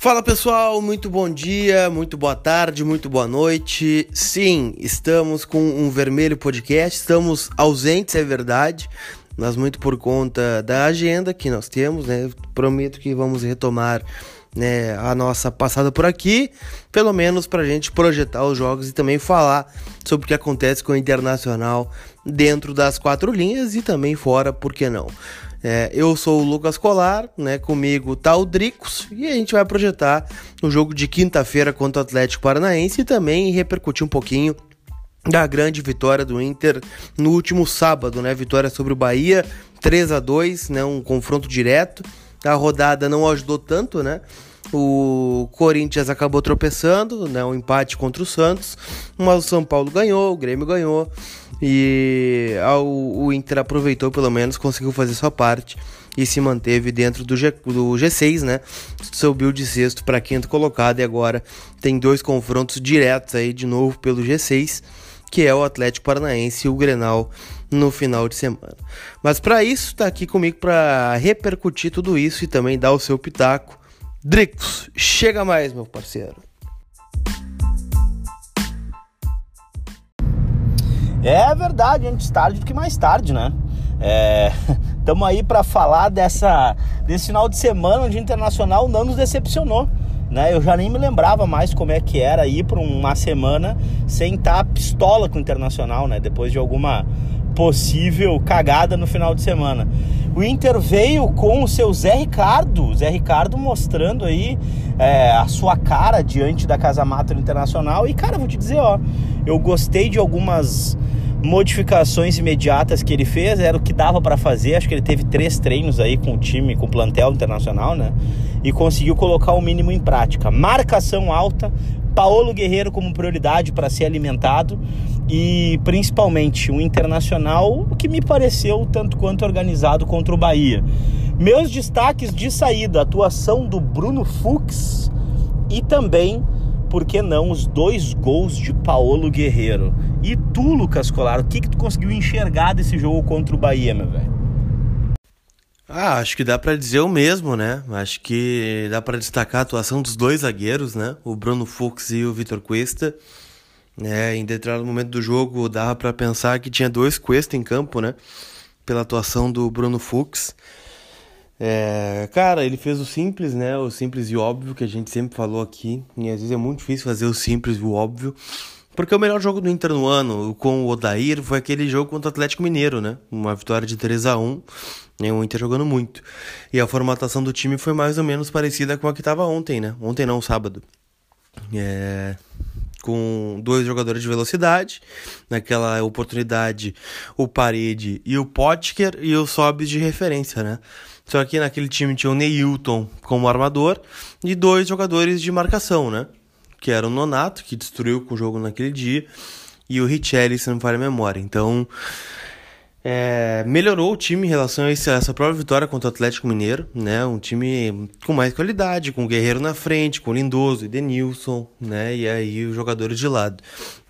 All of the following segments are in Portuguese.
Fala pessoal, muito bom dia, muito boa tarde, muito boa noite. Sim, estamos com um Vermelho Podcast, estamos ausentes, é verdade, mas muito por conta da agenda que nós temos, né? Prometo que vamos retomar né, a nossa passada por aqui, pelo menos para a gente projetar os jogos e também falar sobre o que acontece com o Internacional dentro das quatro linhas e também fora, por que não? É, eu sou o Lucas Colar, né? Comigo tá o Dricos e a gente vai projetar o jogo de quinta-feira contra o Atlético Paranaense e também repercutir um pouquinho da grande vitória do Inter no último sábado, né? Vitória sobre o Bahia, 3 a 2, né? Um confronto direto. A rodada não ajudou tanto, né? O Corinthians acabou tropeçando, né? Um empate contra o Santos, mas o São Paulo ganhou, o Grêmio ganhou. E ao, o Inter aproveitou, pelo menos, conseguiu fazer sua parte e se manteve dentro do, G, do G6, né? Subiu de sexto para quinto colocado e agora tem dois confrontos diretos aí de novo pelo G6, que é o Atlético Paranaense e o Grenal no final de semana. Mas para isso, tá aqui comigo para repercutir tudo isso e também dar o seu pitaco. Dricos, chega mais, meu parceiro. É verdade, antes tarde do que mais tarde, né? Estamos é, aí para falar dessa, desse final de semana onde o Internacional não nos decepcionou. Né? Eu já nem me lembrava mais como é que era ir para uma semana sem estar pistola com o Internacional, né? Depois de alguma possível cagada no final de semana. O Inter veio com o seu Zé Ricardo, Zé Ricardo mostrando aí é, a sua cara diante da Casa Mata Internacional. E cara, vou te dizer, ó, eu gostei de algumas modificações imediatas que ele fez, era o que dava para fazer. Acho que ele teve três treinos aí com o time, com o plantel internacional, né? E conseguiu colocar o mínimo em prática. Marcação alta, Paulo Guerreiro como prioridade para ser alimentado e principalmente um internacional que me pareceu tanto quanto organizado contra o Bahia. Meus destaques de saída: atuação do Bruno Fux e também por que não os dois gols de Paulo Guerreiro? E tu, Lucas Colar, o que, que tu conseguiu enxergar desse jogo contra o Bahia, meu velho? Ah, acho que dá para dizer o mesmo, né? Acho que dá para destacar a atuação dos dois zagueiros, né? O Bruno Fux e o Vitor Cuesta. É, em determinado momento do jogo dava para pensar que tinha dois Cuesta em campo, né? Pela atuação do Bruno Fux. É, cara, ele fez o simples, né? O simples e óbvio que a gente sempre falou aqui. E às vezes é muito difícil fazer o simples e o óbvio. Porque o melhor jogo do Inter no ano com o Odair foi aquele jogo contra o Atlético Mineiro, né? Uma vitória de 3 a 1 né? O Inter jogando muito. E a formatação do time foi mais ou menos parecida com a que estava ontem, né? Ontem não, sábado. É com dois jogadores de velocidade. Naquela oportunidade, o Parede e o Potker e o Sobis de referência, né? Só que naquele time tinha o Neilton como armador e dois jogadores de marcação, né? Que era o Nonato, que destruiu o jogo naquele dia, e o Richelli, se não me falha a memória. Então, é, melhorou o time em relação a essa própria vitória contra o Atlético Mineiro, né? Um time com mais qualidade, com o Guerreiro na frente, com o Lindoso e Denilson, né? E aí os jogadores de lado.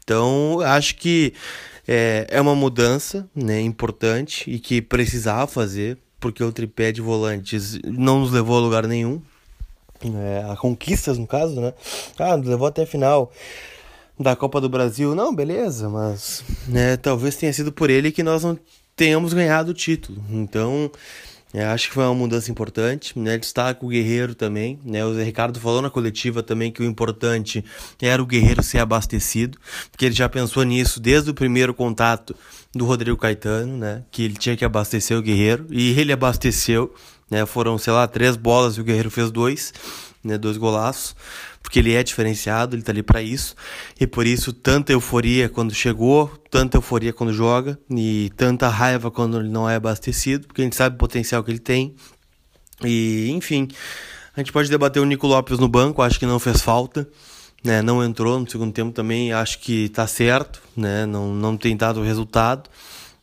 Então, acho que é, é uma mudança né, importante e que precisava fazer porque o tripé de volantes não nos levou a lugar nenhum. É, a conquistas, no caso, né? Ah, nos levou até a final da Copa do Brasil. Não, beleza, mas né, talvez tenha sido por ele que nós não tenhamos ganhado o título. Então, é, acho que foi uma mudança importante, né? Destaca o Guerreiro também, né? O Zé Ricardo falou na coletiva também que o importante era o Guerreiro ser abastecido, porque ele já pensou nisso desde o primeiro contato do Rodrigo Caetano, né? Que ele tinha que abastecer o Guerreiro e ele abasteceu, né? Foram, sei lá, três bolas e o Guerreiro fez dois, né? Dois golaços porque ele é diferenciado, ele tá ali para isso. E por isso tanta euforia quando chegou, tanta euforia quando joga e tanta raiva quando ele não é abastecido, porque a gente sabe o potencial que ele tem. E, enfim, a gente pode debater o Nico Lopes no banco, acho que não fez falta. Né, não entrou no segundo tempo também, acho que tá certo, né, não, não tem dado resultado.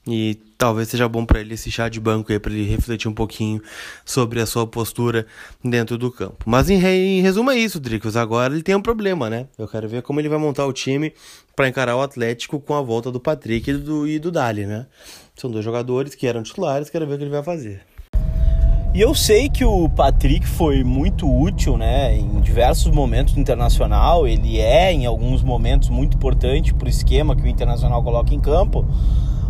E talvez seja bom para ele esse chá de banco aí, para ele refletir um pouquinho sobre a sua postura dentro do campo. Mas em, em resumo é isso, Dricos. Agora ele tem um problema, né? Eu quero ver como ele vai montar o time para encarar o Atlético com a volta do Patrick e do, e do Dali, né? São dois jogadores que eram titulares, quero ver o que ele vai fazer. E eu sei que o Patrick foi muito útil, né, em diversos momentos do Internacional. Ele é, em alguns momentos, muito importante para o esquema que o Internacional coloca em campo.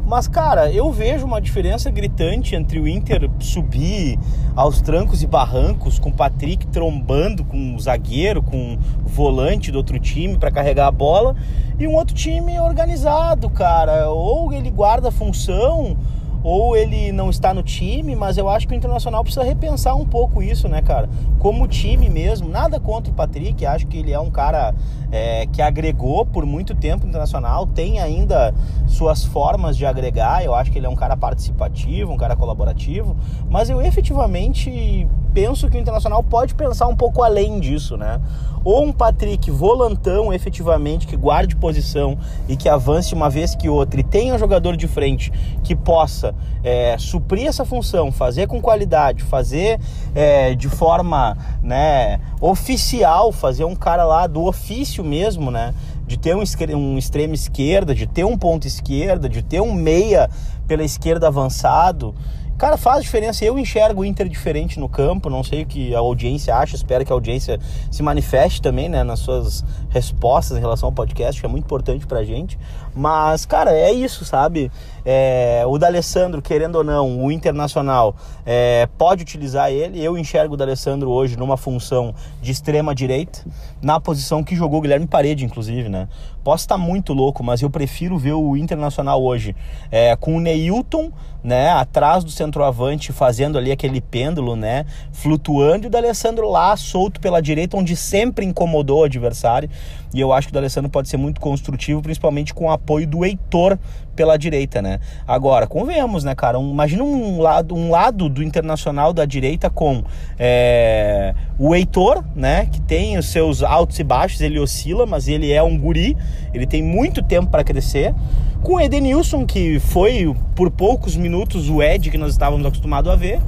Mas, cara, eu vejo uma diferença gritante entre o Inter subir aos trancos e barrancos, com o Patrick trombando com o zagueiro, com o volante do outro time para carregar a bola, e um outro time organizado, cara. Ou ele guarda a função ou ele não está no time, mas eu acho que o Internacional precisa repensar um pouco isso, né, cara? Como time mesmo, nada contra o Patrick, acho que ele é um cara é, que agregou por muito tempo o Internacional, tem ainda suas formas de agregar, eu acho que ele é um cara participativo, um cara colaborativo, mas eu efetivamente penso que o Internacional pode pensar um pouco além disso, né? Ou um Patrick volantão efetivamente que guarde posição e que avance uma vez que outra e tenha um jogador de frente que possa é, suprir essa função, fazer com qualidade, fazer é, de forma né, oficial, fazer um cara lá do ofício mesmo, né? De ter um, um extremo esquerda, de ter um ponto esquerda, de ter um meia pela esquerda avançado. Cara, faz diferença. Eu enxergo o Inter diferente no campo. Não sei o que a audiência acha. Espero que a audiência se manifeste também, né, nas suas respostas em relação ao podcast, que é muito importante pra gente. Mas, cara, é isso, sabe? É, o D'Alessandro, querendo ou não, o Internacional é, pode utilizar ele. Eu enxergo o D'Alessandro hoje numa função de extrema direita, na posição que jogou o Guilherme Parede, inclusive, né? Posso estar muito louco, mas eu prefiro ver o Internacional hoje é, com o Neilton, né, atrás do centroavante, fazendo ali aquele pêndulo, né, flutuando, e o D'Alessandro lá, solto pela direita, onde sempre incomodou o adversário. E eu acho que o D'Alessandro pode ser muito construtivo, principalmente com o apoio do Heitor pela direita, né? Agora, convenhamos, né, cara? Um, imagina um lado, um lado do Internacional da direita com é, o Heitor, né? Que tem os seus altos e baixos, ele oscila, mas ele é um guri, ele tem muito tempo para crescer. Com o Edenilson, que foi por poucos minutos o Ed que nós estávamos acostumados a ver,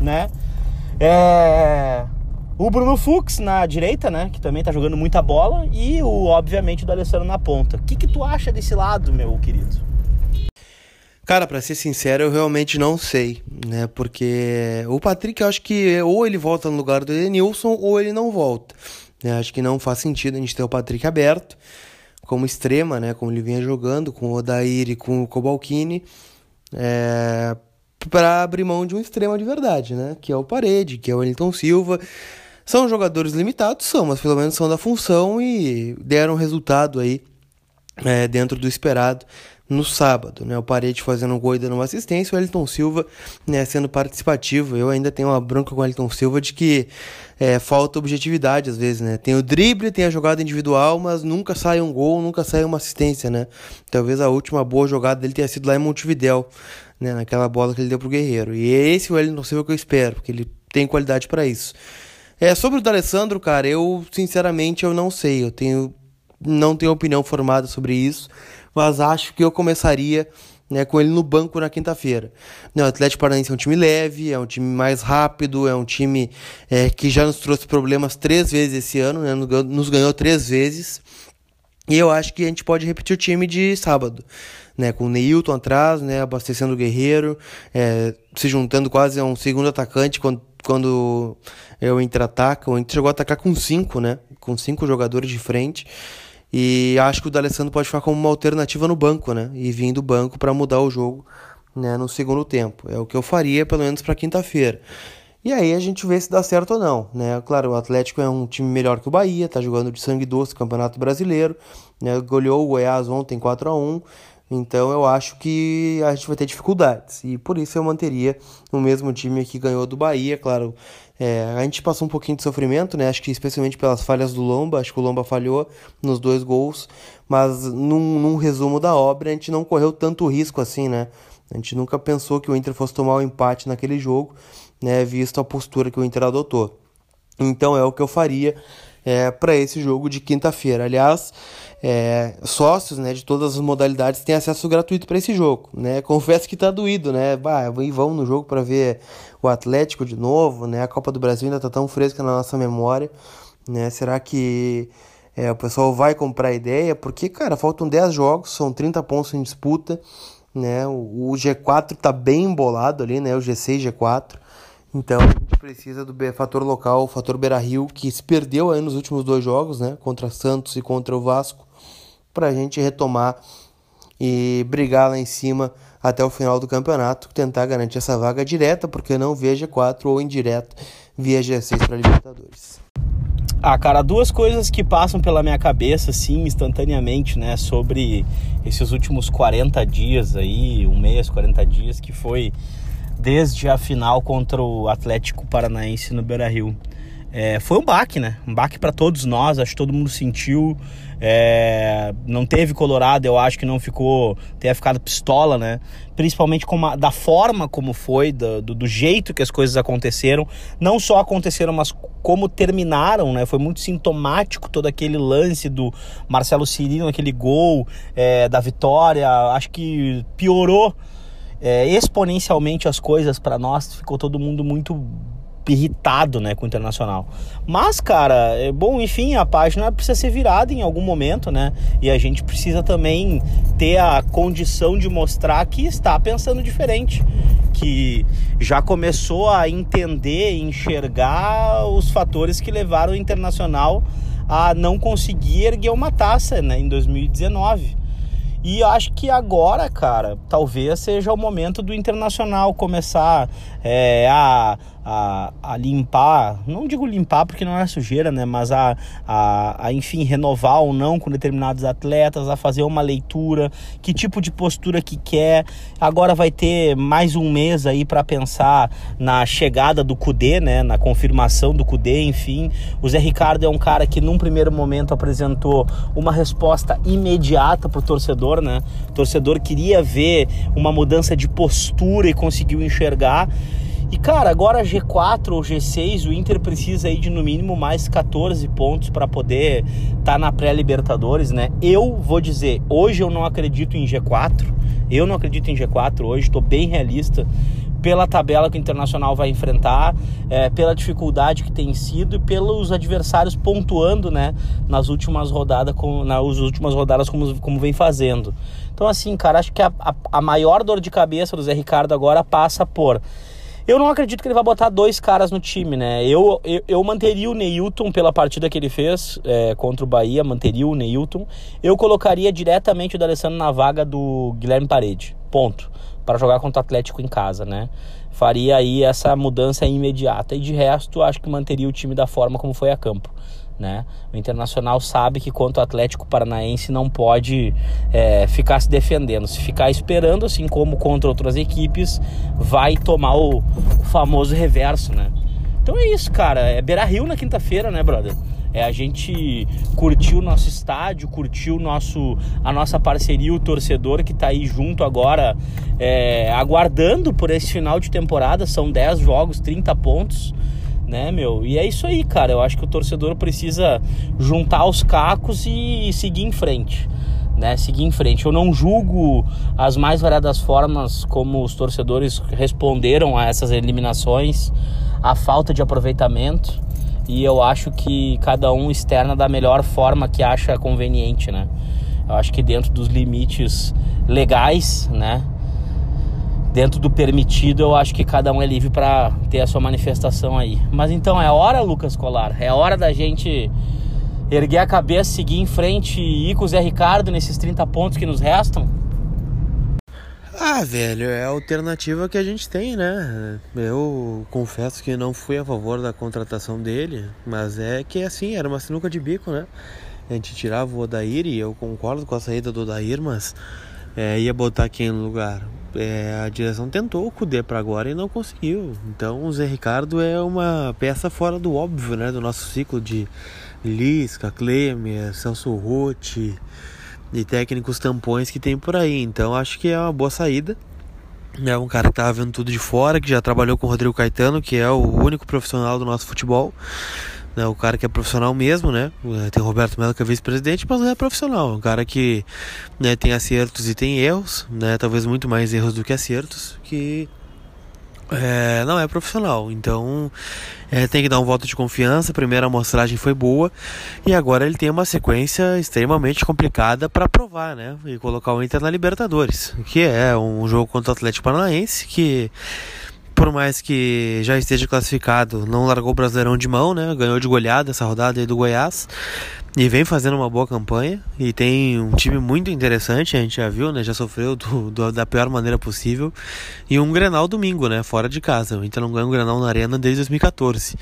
né? É, o Bruno Fux na direita, né? Que também tá jogando muita bola. E, o, obviamente, o D'Alessandro na ponta. O que, que tu acha desse lado, meu querido? Cara, para ser sincero, eu realmente não sei, né? Porque o Patrick, eu acho que ou ele volta no lugar do Edenilson ou ele não volta. Né? Acho que não faz sentido a gente ter o Patrick aberto como extrema, né? Como ele vinha jogando com o Odair e com o Cobalcini. É, para abrir mão de um extrema de verdade, né? Que é o Parede, que é o Wellington Silva. São jogadores limitados, são, mas pelo menos são da função e deram resultado aí é, dentro do esperado no sábado, né? O Parede fazendo um gol e dando uma assistência, o Elton Silva né, sendo participativo. Eu ainda tenho uma bronca com o Elton Silva de que é, falta objetividade às vezes, né? Tem o drible, tem a jogada individual, mas nunca sai um gol, nunca sai uma assistência, né? Talvez a última boa jogada dele tenha sido lá em Montevidéu, né? Naquela bola que ele deu pro Guerreiro. E é esse o Elton Silva que eu espero, porque ele tem qualidade para isso. É, sobre o D'Alessandro, cara, eu sinceramente eu não sei, eu tenho não tenho opinião formada sobre isso, mas acho que eu começaria né, com ele no banco na quinta-feira. Né, o Atlético Paranaense é um time leve, é um time mais rápido, é um time é, que já nos trouxe problemas três vezes esse ano, né, nos ganhou três vezes. E eu acho que a gente pode repetir o time de sábado, né, com o Neilton atrás, né, abastecendo o Guerreiro, é, se juntando quase a um segundo atacante quando quando o Inter ataca. O Inter chegou a atacar com cinco, né? Com cinco jogadores de frente. E acho que o D'Alessandro pode ficar como uma alternativa no banco, né? E vir do banco para mudar o jogo né, no segundo tempo. É o que eu faria, pelo menos para quinta-feira. E aí a gente vê se dá certo ou não, né? Claro, o Atlético é um time melhor que o Bahia, tá jogando de sangue doce Campeonato Brasileiro, né? Goleou o Goiás ontem 4 a 1 então eu acho que a gente vai ter dificuldades. E por isso eu manteria o mesmo time que ganhou do Bahia. Claro, é, a gente passou um pouquinho de sofrimento, né? Acho que especialmente pelas falhas do Lomba. Acho que o Lomba falhou nos dois gols. Mas num, num resumo da obra, a gente não correu tanto risco assim, né? A gente nunca pensou que o Inter fosse tomar o um empate naquele jogo, né? Visto a postura que o Inter adotou. Então é o que eu faria é, para esse jogo de quinta-feira. Aliás, é, sócios né, de todas as modalidades têm acesso gratuito para esse jogo. Né? Confesso que tá doído, né? Bah, vão no jogo para ver o Atlético de novo, né? A Copa do Brasil ainda tá tão fresca na nossa memória, né? Será que é, o pessoal vai comprar a ideia? Porque, cara, faltam 10 jogos, são 30 pontos em disputa, né? O, o G4 tá bem embolado ali, né? O G6, G4. Então precisa do fator local, o fator Beira-Rio, que se perdeu aí nos últimos dois jogos, né, contra Santos e contra o Vasco, para a gente retomar e brigar lá em cima até o final do campeonato, tentar garantir essa vaga direta, porque não via G4 ou indireta via G6 para Libertadores. Ah, cara, duas coisas que passam pela minha cabeça, assim, instantaneamente, né, sobre esses últimos 40 dias aí, um mês, 40 dias, que foi desde a final contra o Atlético Paranaense no Beira Rio. É, foi um baque, né? Um baque para todos nós, acho que todo mundo sentiu. É, não teve Colorado, eu acho que não ficou, tenha ficado pistola, né? Principalmente a, da forma como foi, do, do, do, jeito que as coisas aconteceram. Não só aconteceram, mas como terminaram, né? Foi muito sintomático todo aquele lance do Marcelo Cirino, aquele gol é, da vitória. Acho que piorou é, exponencialmente as coisas para nós, ficou todo mundo muito irritado, né, com o Internacional. Mas, cara, é bom, enfim, a página precisa ser virada em algum momento, né? E a gente precisa também ter a condição de mostrar que está pensando diferente, que já começou a entender, enxergar os fatores que levaram o Internacional a não conseguir erguer uma taça, né, em 2019. E acho que agora, cara, talvez seja o momento do Internacional começar é, a a, a limpar, não digo limpar porque não é sujeira, né? Mas a, a, a, enfim, renovar ou não com determinados atletas, a fazer uma leitura, que tipo de postura que quer. Agora vai ter mais um mês aí para pensar na chegada do Cudê, né? Na confirmação do Cudê, enfim. O Zé Ricardo é um cara que num primeiro momento apresentou uma resposta imediata pro torcedor, né? O torcedor queria ver uma mudança de postura e conseguiu enxergar. E cara, agora G4 ou G6, o Inter precisa aí de no mínimo mais 14 pontos para poder estar tá na pré-Libertadores, né? Eu vou dizer, hoje eu não acredito em G4. Eu não acredito em G4 hoje, estou bem realista pela tabela que o Internacional vai enfrentar, é, pela dificuldade que tem sido e pelos adversários pontuando, né, nas últimas rodadas, com, nas últimas rodadas como, como vem fazendo. Então assim, cara, acho que a, a, a maior dor de cabeça do Zé Ricardo agora passa por eu não acredito que ele vai botar dois caras no time, né? Eu, eu, eu manteria o Neilton pela partida que ele fez é, contra o Bahia, manteria o Neilton. Eu colocaria diretamente o D'Alessandro na vaga do Guilherme Parede, ponto. Para jogar contra o Atlético em casa, né? Faria aí essa mudança imediata. E de resto, acho que manteria o time da forma como foi a campo. Né? O Internacional sabe que quanto o Atlético Paranaense não pode é, ficar se defendendo. Se ficar esperando, assim como contra outras equipes, vai tomar o, o famoso reverso, né? Então é isso, cara. É Beira Rio na quinta-feira, né, brother? É a gente curtir o nosso estádio, curtir o nosso, a nossa parceria, o torcedor que está aí junto agora, é, aguardando por esse final de temporada. São 10 jogos, 30 pontos né, meu? E é isso aí, cara. Eu acho que o torcedor precisa juntar os cacos e seguir em frente. Né, seguir em frente. Eu não julgo as mais variadas formas como os torcedores responderam a essas eliminações, a falta de aproveitamento, e eu acho que cada um externa da melhor forma que acha conveniente, né? Eu acho que dentro dos limites legais, né? Dentro do permitido, eu acho que cada um é livre para ter a sua manifestação aí. Mas então é hora, Lucas Colar, é hora da gente erguer a cabeça, seguir em frente e ir com o Zé Ricardo nesses 30 pontos que nos restam? Ah, velho, é a alternativa que a gente tem, né? Eu confesso que não fui a favor da contratação dele, mas é que assim, era uma sinuca de bico, né? A gente tirava o Odair e eu concordo com a saída do Odair, mas é, ia botar quem no lugar? É, a direção tentou o Cudê para agora e não conseguiu. Então o Zé Ricardo é uma peça fora do óbvio, né? Do nosso ciclo de Lisca, Klemer, Celso Rotti e técnicos tampões que tem por aí. Então acho que é uma boa saída. É um cara que tava vendo tudo de fora, que já trabalhou com o Rodrigo Caetano, que é o único profissional do nosso futebol né, o cara que é profissional mesmo, né? Tem o Roberto Melo que é vice-presidente, mas não é profissional. É um cara que né, tem acertos e tem erros, né? Talvez muito mais erros do que acertos, que é, não é profissional. Então é, tem que dar um voto de confiança. A primeira amostragem foi boa e agora ele tem uma sequência extremamente complicada para provar, né? E colocar o Inter na Libertadores, que é um jogo contra o Atlético Paranaense que por mais que já esteja classificado, não largou o Brasileirão de mão, né? Ganhou de goleada essa rodada aí do Goiás. E vem fazendo uma boa campanha. E tem um time muito interessante, a gente já viu, né? Já sofreu do, do, da pior maneira possível. E um Grenal domingo, né? Fora de casa. O Inter não ganha um Grenal na Arena desde 2014.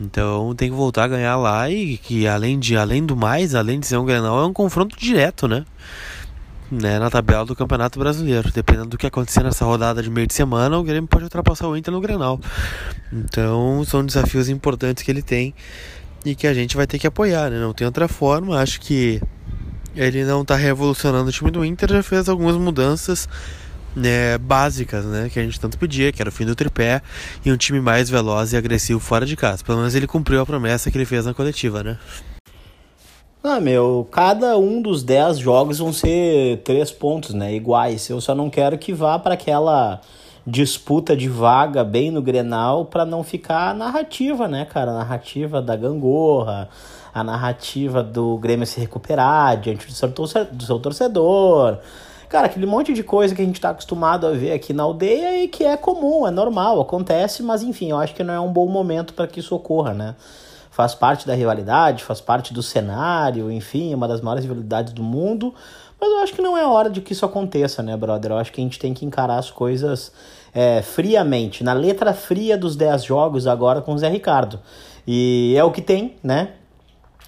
Então tem que voltar a ganhar lá e que além de além do mais, além de ser um Grenal, é um confronto direto, né? Né, na tabela do Campeonato Brasileiro. Dependendo do que acontecer nessa rodada de meio de semana, o Grêmio pode ultrapassar o Inter no Grenal. Então, são desafios importantes que ele tem e que a gente vai ter que apoiar, né? Não tem outra forma. Acho que ele não está revolucionando o time do Inter, já fez algumas mudanças né, básicas, né, que a gente tanto pedia, que era o fim do tripé e um time mais veloz e agressivo fora de casa. Pelo menos ele cumpriu a promessa que ele fez na coletiva, né? Ah, meu, cada um dos 10 jogos vão ser três pontos, né? Iguais. Eu só não quero que vá para aquela disputa de vaga bem no Grenal para não ficar a narrativa, né, cara? A narrativa da gangorra, a narrativa do Grêmio se recuperar diante do seu, do seu torcedor. Cara, aquele monte de coisa que a gente tá acostumado a ver aqui na aldeia e que é comum, é normal, acontece, mas enfim, eu acho que não é um bom momento para que isso ocorra, né? Faz parte da rivalidade, faz parte do cenário, enfim, é uma das maiores rivalidades do mundo. Mas eu acho que não é hora de que isso aconteça, né, brother? Eu acho que a gente tem que encarar as coisas é, friamente, na letra fria dos 10 jogos agora com o Zé Ricardo. E é o que tem, né?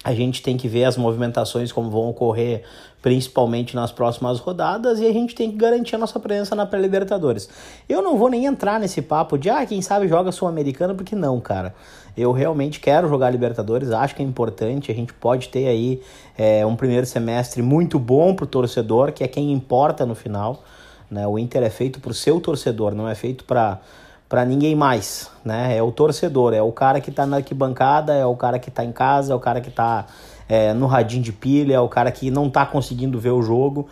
A gente tem que ver as movimentações como vão ocorrer, principalmente nas próximas rodadas, e a gente tem que garantir a nossa presença na pré-Libertadores. Eu não vou nem entrar nesse papo de, ah, quem sabe joga Sul-Americana, porque não, cara. Eu realmente quero jogar Libertadores, acho que é importante, a gente pode ter aí é, um primeiro semestre muito bom pro torcedor, que é quem importa no final. Né? O Inter é feito pro seu torcedor, não é feito para para ninguém mais, né? É o torcedor, é o cara que tá na arquibancada, é o cara que tá em casa, é o cara que tá é, no radinho de pilha, é o cara que não tá conseguindo ver o jogo,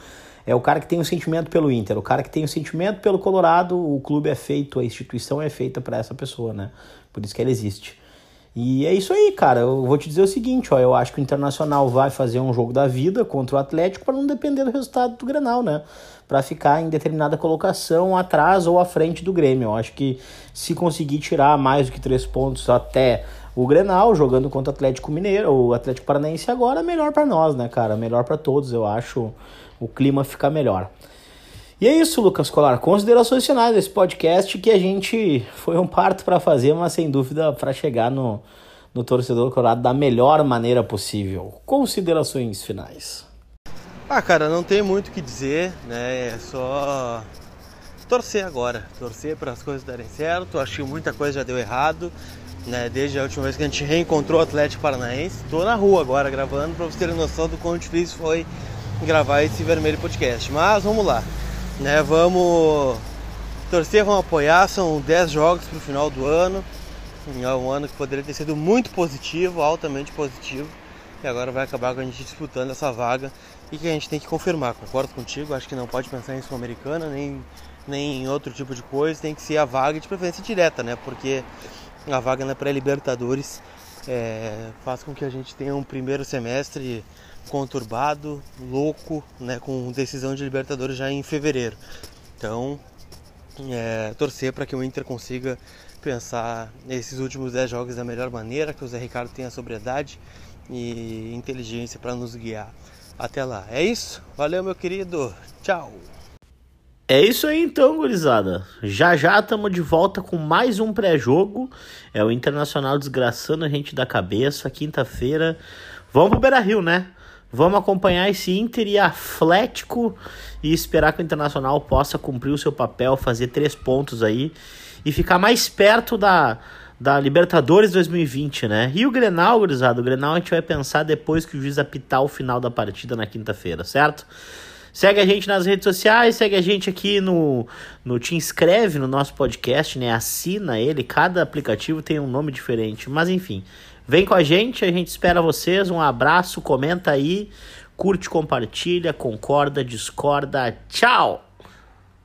é o cara que tem o um sentimento pelo Inter, o cara que tem o um sentimento pelo Colorado, o clube é feito, a instituição é feita para essa pessoa, né? Por isso que ela existe. E é isso aí, cara. Eu vou te dizer o seguinte, ó, eu acho que o Internacional vai fazer um jogo da vida contra o Atlético para não depender do resultado do Grenal, né? para ficar em determinada colocação atrás ou à frente do Grêmio. Eu acho que se conseguir tirar mais do que três pontos até o Grenal, jogando contra o Atlético Mineiro, o Atlético Paranaense agora, melhor para nós, né, cara? Melhor para todos, eu acho. O clima fica melhor. E é isso, Lucas Colar. Considerações finais desse podcast que a gente foi um parto para fazer, mas sem dúvida para chegar no, no torcedor colorado da melhor maneira possível. Considerações finais. Ah, cara, não tem muito o que dizer, né? É só torcer agora, torcer para as coisas darem certo. Acho que muita coisa já deu errado, né? Desde a última vez que a gente reencontrou o Atlético Paranaense. Tô na rua agora gravando para vocês terem noção do quão difícil foi gravar esse Vermelho Podcast. Mas vamos lá, né? Vamos torcer, vamos apoiar. São 10 jogos para o final do ano. É um ano que poderia ter sido muito positivo, altamente positivo. E agora vai acabar com a gente disputando essa vaga e que a gente tem que confirmar. Concordo contigo, acho que não pode pensar em Sul-Americana nem, nem em outro tipo de coisa, tem que ser a vaga de preferência direta, né? Porque a vaga na pré-Libertadores é, faz com que a gente tenha um primeiro semestre conturbado, louco, né? Com decisão de Libertadores já em fevereiro. Então, é, torcer para que o Inter consiga pensar esses últimos 10 jogos da melhor maneira, que o Zé Ricardo tenha sobriedade e inteligência para nos guiar até lá. É isso? Valeu, meu querido. Tchau. É isso aí então, gurizada. Já já estamos de volta com mais um pré-jogo. É o Internacional desgraçando a gente da cabeça. Quinta-feira. Vamos pro Beira Rio, né? Vamos acompanhar esse Inter e Atlético e esperar que o Internacional possa cumprir o seu papel, fazer três pontos aí e ficar mais perto da, da Libertadores 2020, né? E o Grenal, gurizada, o Grenal a gente vai pensar depois que o juiz apitar o final da partida na quinta-feira, certo? Segue a gente nas redes sociais, segue a gente aqui no, no Te Inscreve no nosso podcast, né? Assina ele, cada aplicativo tem um nome diferente. Mas enfim, vem com a gente, a gente espera vocês. Um abraço, comenta aí, curte, compartilha, concorda, discorda. Tchau!